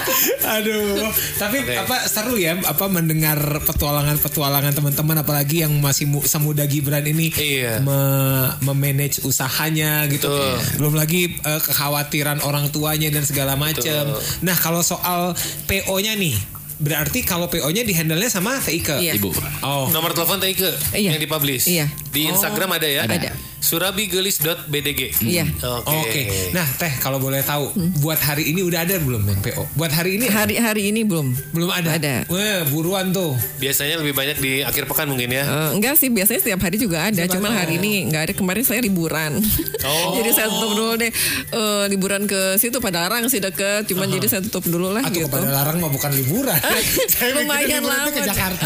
Aduh, tapi Oke. apa seru ya apa mendengar petualangan-petualangan teman-teman apalagi yang masih mu- semuda Gibran ini Iya. me- memanage usahanya gitu. Betul. Belum lagi eh, kekhawatiran orang tuanya dan segala macam. Nah, kalau soal PO-nya nih, berarti kalau PO-nya dihandle-nya sama TIK. Iya. Ibu. Oh. Nomor telepon Taike Iya. yang dipublish. Iya. Di Instagram ada ya? Ada. surabigelis.bdg. Iya. Oke. Oke. Nah, Teh kalau boleh tahu, buat hari ini udah ada belum yang PO? Buat hari ini Hari hari ini belum. belum ada. Ada. Wah, buruan tuh. Biasanya lebih banyak di akhir pekan mungkin ya. Eh, enggak sih biasanya setiap hari juga ada cuman hari ini enggak ada kemarin saya liburan Oh. jadi saya tutup dulu deh Eh, liburan ke situ pada larang sih deket cuman jadi saya tutup dulu lah Atau gitu kepada larang mah bukan liburan. Saya lumayan tuh ke lama. Jakarta.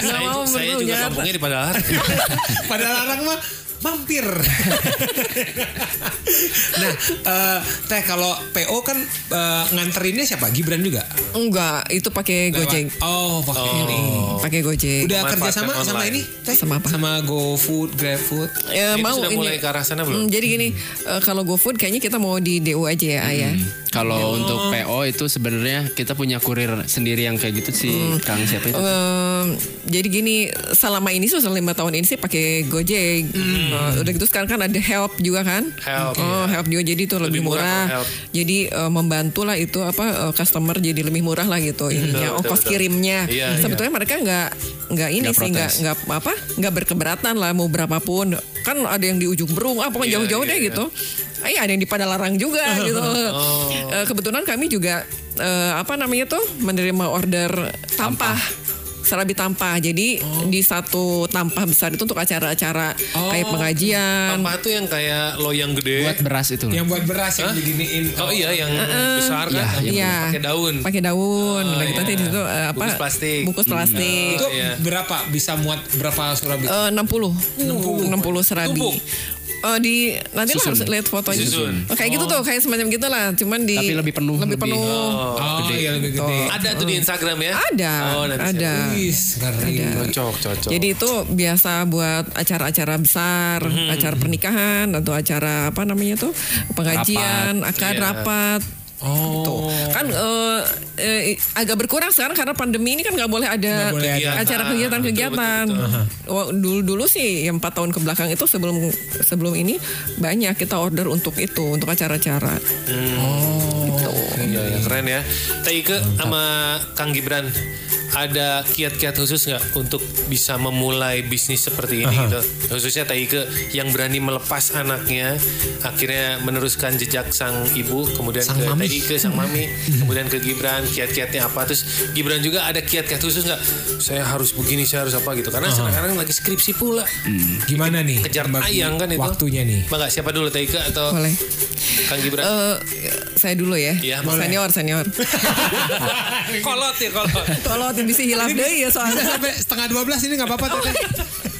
Saya, saya juga kampungnya di Padalar. pada larang mah mampir. nah, eh, Teh kalau PO kan eh, nganterinnya siapa? Gibran juga. enggak itu pakai gojek Oh, pakai ini. pakai gojek Udah Manfaatkan kerja sama sama online. ini? Teh? Sama apa? Sama GoFood, GrabFood. Ya, Itu mau sudah ini mulai ke arah sana belum? Hmm, jadi gini eh, kalau GoFood kayaknya kita mau di DO aja ya ayah Kalau untuk PO itu sebenarnya kita punya kurir sendiri yang kayak gitu sih, Kang siapa itu? Em, jadi gini selama ini sudah lima tahun ini sih pakai Gojek. Eh, udah gitu sekarang kan ada Help juga kan? Help, Oh Help juga jadi itu lebih, Lebih murah murah. Jadi eh, membantu lah itu apa eh, customer jadi lebih murah lah gitu ininya betul, ongkos betul. kirimnya. Iya, Sebetulnya mereka nggak nggak ini Nggak sih nggak nggak apa nggak berkeberatan lah mau berapapun kan ada yang di ujung berung ah pokoknya Iya, jauh-jauh iya, deh iya. gitu. Iya ada yang di Padalarang juga gitu. Eh, kebetulan kami juga eh, apa namanya tuh menerima order tampah. Serabi tampah. Jadi di satu tampah besar itu untuk acara-acara kayak pengajian. Tampah tuh yang kayak loyang gede. Buat beras itu. loh. Yang buat beras yang diginiin. Oh iya yang besar kan? Iya. Pakai daun. Pakai daun. Oh, Udah gitu iya. nanti di situ eh, apa? Bungkus plastik. Bungkus plastik. Itu iya. berapa bisa muat berapa surabi? Eh, 60 60 serabi. Tumpuk. Eh, di nanti lah harus lihat fotonya. Susun. Oh, kayak gitu tuh, kayak semacam gitu lah. Cuman di Tapi lebih penuh, lebih lebih- penuh. oh, iya lebih gede. Ada tuh di Instagram ya? Ada, Oh, nanti ada. Wis. Cocok, cocok. Jadi itu biasa buat acara-acara besar, Hmm. acara pernikahan atau acara apa namanya tuh pengajian, akad Iya. rapat. Oh. Tuh. Kan eh, eh, agak berkurang sekarang karena pandemi ini kan nggak boleh ada boleh acara kegiatan-kegiatan. Oh, Dulu-dulu sih yang empat tahun ke belakang itu sebelum sebelum ini banyak kita order untuk itu untuk acara-acara. Gitu. Iya, iya, keren ya. Taike sama Kang Gibran ada kiat-kiat khusus nggak untuk bisa memulai bisnis seperti ini gitu? Khususnya Taike yang berani melepas anaknya, akhirnya meneruskan jejak sang ibu, kemudian Sang ke mami. Taike sang mami, kemudian ke Gibran, kiat-kiatnya apa? Terus Gibran juga ada kiat-kiat khusus nggak? Saya harus begini, saya harus apa gitu? Karena sekarang lagi skripsi pula, Gimana nih? kejar tayang kan itu. Waktunya nih. Bangga siapa dulu Taike atau Boleh. Kang Gibran? Eh, saya dulu ya. Iya, boleh. senior, senior. kolot ya kolot. Kalau bisa hilaf deh ya soalnya. Sampai setengah 12 ini nggak apa-apa Teteh.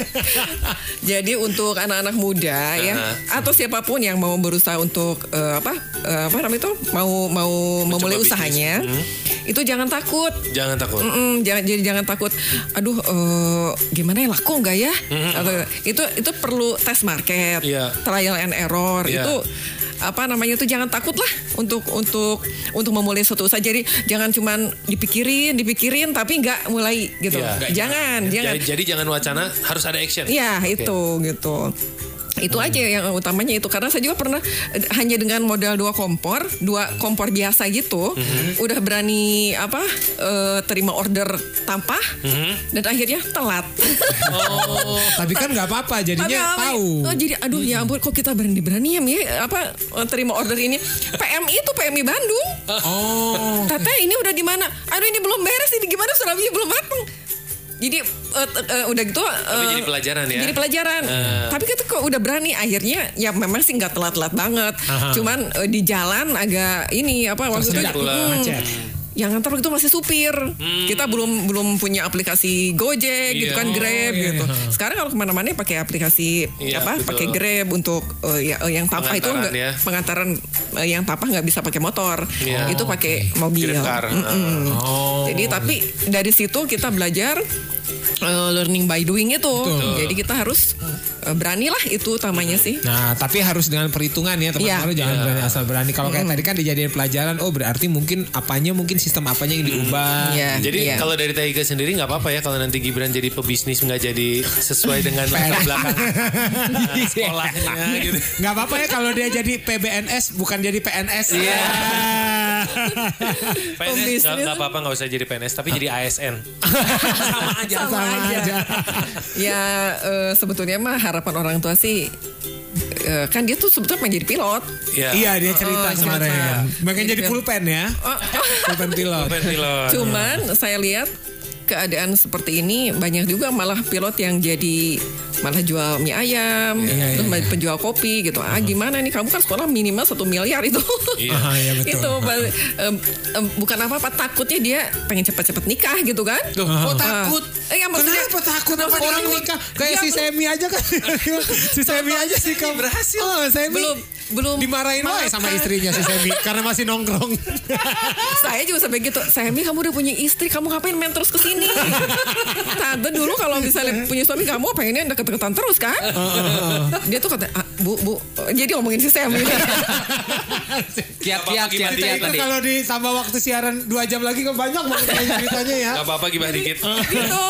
Jadi untuk anak-anak muda ya atau siapa pun yang mau berusaha untuk eh, apa eh, apa namanya itu mau mau memulai bisnis. usahanya itu jangan takut. Jangan takut. Mm-mm, jangan jadi jangan takut. Aduh, eh, gimana ya laku nggak ya? Atau itu itu perlu tes market, Iya. trial and error. Iya. Itu apa namanya itu jangan takut lah untuk untuk untuk memulai suatu usaha. Jadi jangan cuman dipikirin, dipikirin tapi nggak mulai gitu. Iya. Jangan, jangan. Jadi, jadi jangan wacana, harus ada action. Iya Oke. itu gitu. Itu aja yang utamanya itu karena saya juga pernah hanya dengan modal dua kompor, dua kompor biasa gitu, udah berani apa eh, terima order tampah dan akhirnya telat. Oh, Tapi kan nggak apa-apa jadinya Tapi apa- tahu. Oh, jadi aduh ya ampun kok kita berani berani ya apa eh, terima order ini PMI itu PMI Bandung. Oh. Tete ini udah di mana? Aduh ini belum beres ini gimana Surabaya belum mateng. Jadi eh, eh, udah gitu Tapi eh, jadi pelajaran ya? Jadi pelajaran. Tapi kita kok udah berani akhirnya ya memang sih nggak telat-telat banget. Cuman eh, di jalan agak ini apa waktu itu mm, macet. Yang ngantar waktu itu masih supir. Kita belum belum punya aplikasi Gojek gitu Iya. kan Oh, Grab iya, gitu. iya. Sekarang kalau ke mana-mana pakai aplikasi Iya, apa? betul. Pakai Grab untuk eh, ya, eh, yang tampah itu Pengantaran nggak ya. pengantaran eh, yang tampah nggak bisa pakai motor. Iya. Itu pakai mobil. Grab car. Mm-mm. Oh. Jadi tapi dari situ kita belajar eh, learning by doing itu. Jadi kita harus eh, beranilah itu utamanya sih. Nah, tapi harus dengan perhitungan ya teman-teman Iya. jangan berani asal berani. Kalau kayak tadi kan dijadiin pelajaran, oh berarti mungkin apanya mungkin sistem apanya yang diubah. Iya. Jadi iya. kalau dari Taiga sendiri nggak apa-apa ya kalau nanti Gibran jadi pebisnis nggak jadi sesuai dengan latar belakang sekolahnya gitu. Nggak apa-apa ya kalau dia jadi PBNS bukan jadi PNS. Iya. PNS nggak nggak apa-apa nggak usah jadi PNS tapi jadi ASN. Sama aja. Sama aja. ya eh, sebetulnya mah harapan orang tua sih eh, kan dia tuh sebetulnya pengen jadi pilot. Iya. Iya dia cerita Oh, kemarin. Makanya jadi Jadi- pulpen ya. Oh, Pulpen pilot. Bukan pilot. Cuman saya lihat keadaan seperti ini banyak juga malah pilot yang jadi malah jual mie ayam, Iya, terus iya. penjual kopi gitu. Ah gimana nih kamu kan sekolah minimal satu miliar itu. Iya. Ah, iya, betul. itu bukan apa-apa takutnya dia pengen cepat-cepat nikah gitu kan? Loh, kok takut? Eh, ya, maksudnya, Kenapa takut Kenapa orang nikah? Kayak Iya, si Semi aja kan. si Semi aja sih kamu. berhasil. Oh, Semi. belum belum. Dimarahin wae sama istrinya si Semi karena masih nongkrong. saya juga sampai gitu Semi kamu udah punya istri kamu ngapain main terus ke sini? Tante dulu kalau misalnya punya suami kamu pengennya deket-deketan terus kan? Dia tuh kata "Ah, bu bu jadi ngomongin si Semi Kiat kiat kiat Kita kiat itu? tadi. kalau ditambah waktu siaran 2 jam lagi kan banyak banget yang ceritanya ya. Gak apa-apa gibah dikit. gitu.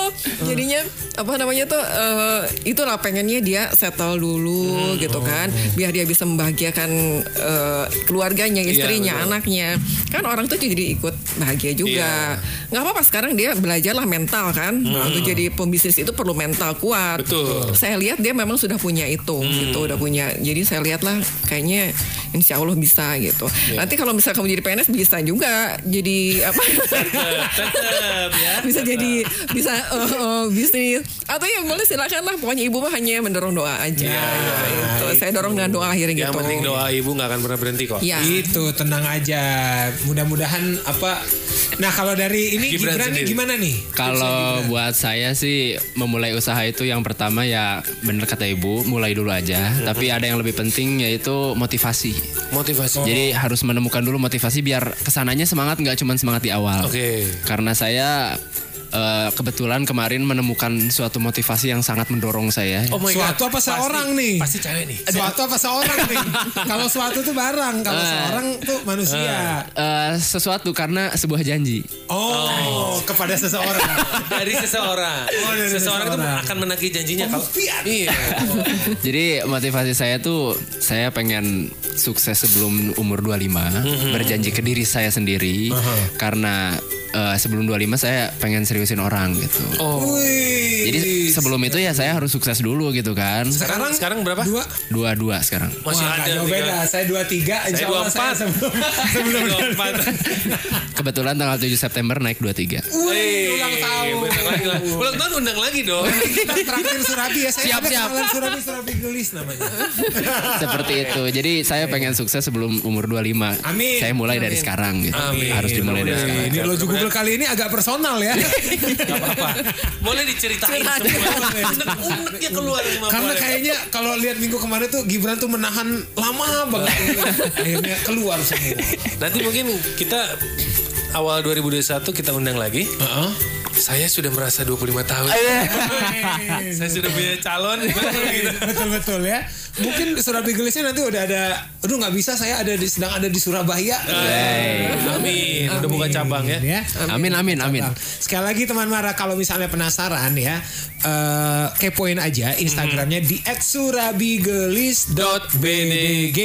Jadinya apa namanya tuh eh, itulah pengennya dia settle dulu gitu kan. Biar dia bisa membahagiakan eh, keluarganya istrinya betul. anaknya. Kan orang tuh jadi ikut bahagia juga. Nggak apa-apa sekarang dia belajarlah mental kan. Untuk jadi pembisnis itu perlu mental kuat. Betul. saya lihat dia memang sudah punya itu gitu udah punya. Jadi saya lihatlah kayaknya insya Allah bisa gitu nanti kalau misalnya kamu jadi PNS bisa juga jadi apa ya. bisa jadi bisa eh, eh, bisnis atau ya boleh silakan lah pokoknya ibu mah hanya mendorong doa aja gitu. saya dorong dengan doa akhirnya Yang gitu penting doa ibu gak akan pernah berhenti kok. ya Itu tenang aja. Mudah-mudahan apa Nah, kalau dari ini Gibran Gibran, nih gimana nih? Kalau buat saya sih memulai usaha itu yang pertama ya bener kata ibu mulai dulu aja. Tapi ada yang lebih penting yaitu motivasi. Motivasi. Jadi harus menemukan dulu motivasi biar ke sananya semangat nggak cuma semangat di awal. Oke. Karena saya eh, kebetulan kemarin menemukan suatu motivasi yang sangat mendorong saya. Oh my Suatu God. apa seorang Pasti- nih? Pasti cewek nih. Suatu apa seorang nih? Kalau suatu tuh barang, kalau seorang tuh manusia. Eh, sesuatu karena sebuah janji. Oh, kepada seseorang. Dari seseorang. Oh, dari seseorang itu akan menagih janjinya kalau Pembuktian. Iya. Jadi motivasi saya tuh saya pengen sukses sebelum umur 25, berjanji ke diri saya sendiri karena eh, sebelum 25 saya pengen seriusin orang gitu. Oh. Wih. Jadi sebelum itu ya saya harus sukses dulu gitu kan. Sekarang sekarang berapa? dua Dua-dua sekarang. Masih Wah, ada jauh tiga. beda. Saya dua tiga, insya Saya saya 24. sebelum sebelum Dua empat. Kebetulan tanggal 7 September naik 23. Wih, Wih, ulang tahun. lah. Ulang tahun undang lagi dong. Kita terakhir Surabi ya. Saya Siap, siap. Surabi, Surabi gelis namanya. Seperti itu. Jadi saya pengen sukses sebelum umur 25. Amin. Saya mulai dari sekarang gitu. Amin. Harus dimulai dari Amin. sekarang. Ini lo juga kali ini agak personal ya. Gak apa-apa. Boleh diceritain semua. Unek-uneknya keluar semua. Karena kayaknya kalau lihat minggu kemarin tuh Gibran tuh menahan lama banget. Akhirnya keluar semua. Nanti mungkin kita awal 2021 kita undang lagi. Heeh. Saya sudah merasa 25 tahun. Saya sudah punya calon. betul betul ya. Mungkin Surabi gelisnya nanti udah ada. Aduh nggak bisa saya ada di sedang ada di Surabaya. Amin. Udah buka cabang ya. ya. Amin amin amin. Sekali lagi teman Mara kalau misalnya penasaran ya eh, kepoin aja Instagramnya di @surabigelis.bdg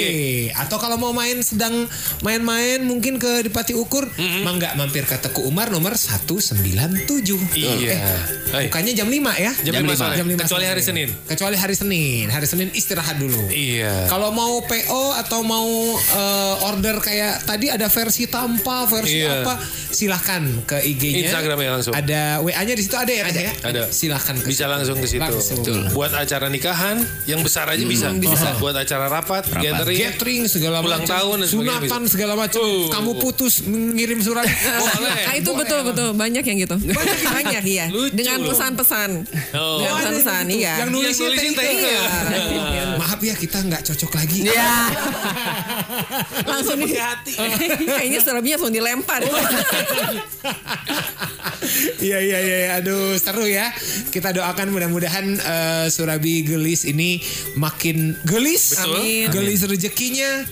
atau kalau mau main sedang main-main mungkin ke Dipati Ukur mangga mampir ke Teku Umar nomor 197 Iya. Hai. bukannya jam 5 ya Jam Jam 5 lima. sore. Jam lima Kecuali sore. hari Senin. kecuali hari Senin hari Senin istirahat dulu Iya. kalau mau PO atau mau eh, order kayak tadi ada versi tanpa, versi Iya. apa, silahkan ke IG-nya. Instagramnya langsung. Ada WA-nya di situ ada ya, Teh, ya? Ada. Silahkan. ke Bisa langsung ke situ. Langsung. Buat acara nikahan yang besar aja bisa. bisa. Buat acara rapat, gathering. Gathering segala Ulang macam. tahun dan sebagainya sunatan segala macam. Oh. Kamu putus mengirim surat. Boleh. Ah, itu betul betul banyak yang gitu banyak iya Lucu dengan pesan-pesan Oh. dengan pesan-pesan iya Yang nulisnya Yang nulisin Teh Ike. Iya. Maaf ya kita nggak cocok lagi. Iya. langsung di hati. kayaknya serabinya langsung dilempar Iya iya iya aduh seru ya. Kita doakan mudah-mudahan eh, Surabi Gelis ini makin gelis, Betul. Amin. gelis rezekinya,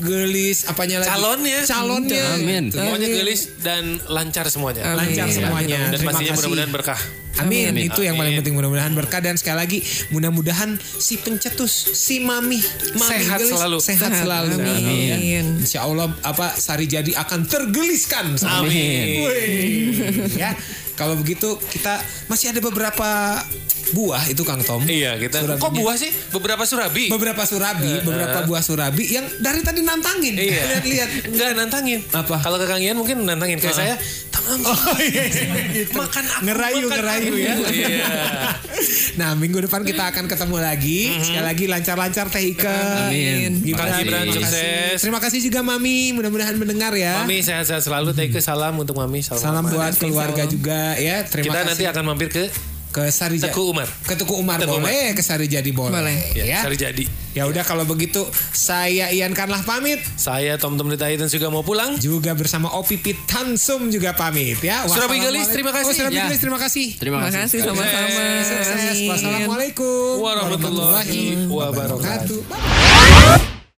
gelis apanya lagi? Calonnya. Calonnya. Amin. Semuanya gelis dan lancar semuanya. Lancar semuanya. Dan Terima pastinya mudah-mudahan berkah. Amin. Amin. Itu yang paling Amin. penting mudah-mudahan berkah dan sekali lagi mudah-mudahan si pencetus si mami, mami Sehat selalu. sehat, selalu. Amin. Ya. Insya Allah apa sari jadi akan tergeliskan. Amin. Wih. ya. Kalau begitu kita masih ada beberapa buah itu Kang Tom. Iya kita. Surabinya. Kok buah sih? Beberapa surabi. Beberapa surabi, beberapa buah surabi yang dari tadi nantangin. Iya. Lihat-lihat. Enggak nantangin. Apa? Kalau ke Kang Ian mungkin nantangin. Kayak saya, tangan Oh iya, iya, gitu. makan aku. ngerayu makan ngerayu aku. ya. Iya. nah minggu depan kita akan ketemu lagi. Sekali lagi lancar-lancar Teh Ika. Amin. Gibran, terima kasih. sukses. Terima kasih juga Mami. Mudah-mudahan mendengar ya. Mami sehat-sehat selalu. Thank you salam untuk Mami. Salam, Salam buat keluarga salam. juga ya. Terima Kita kasih. nanti akan mampir ke ke Sari Teguh Umar. Ke Teguh Umar Teguh boleh, ke Sari Jadi boleh. Boleh. ya, Ya. Sari Jadi. Ya udah kalau begitu saya Ian Karlah pamit. Saya Tom Tom Lita dan juga mau pulang. Juga bersama Opi Tansum juga pamit ya. Surabi Gelis, Wassalamualaikum. terima kasih. Oh, Surabi Ya. Gelis, terima kasih. Terima Terima kasih. sama-sama. Sukses. Wassalamualaikum Warahmatullahi wabarakatuh. wabarakatuh.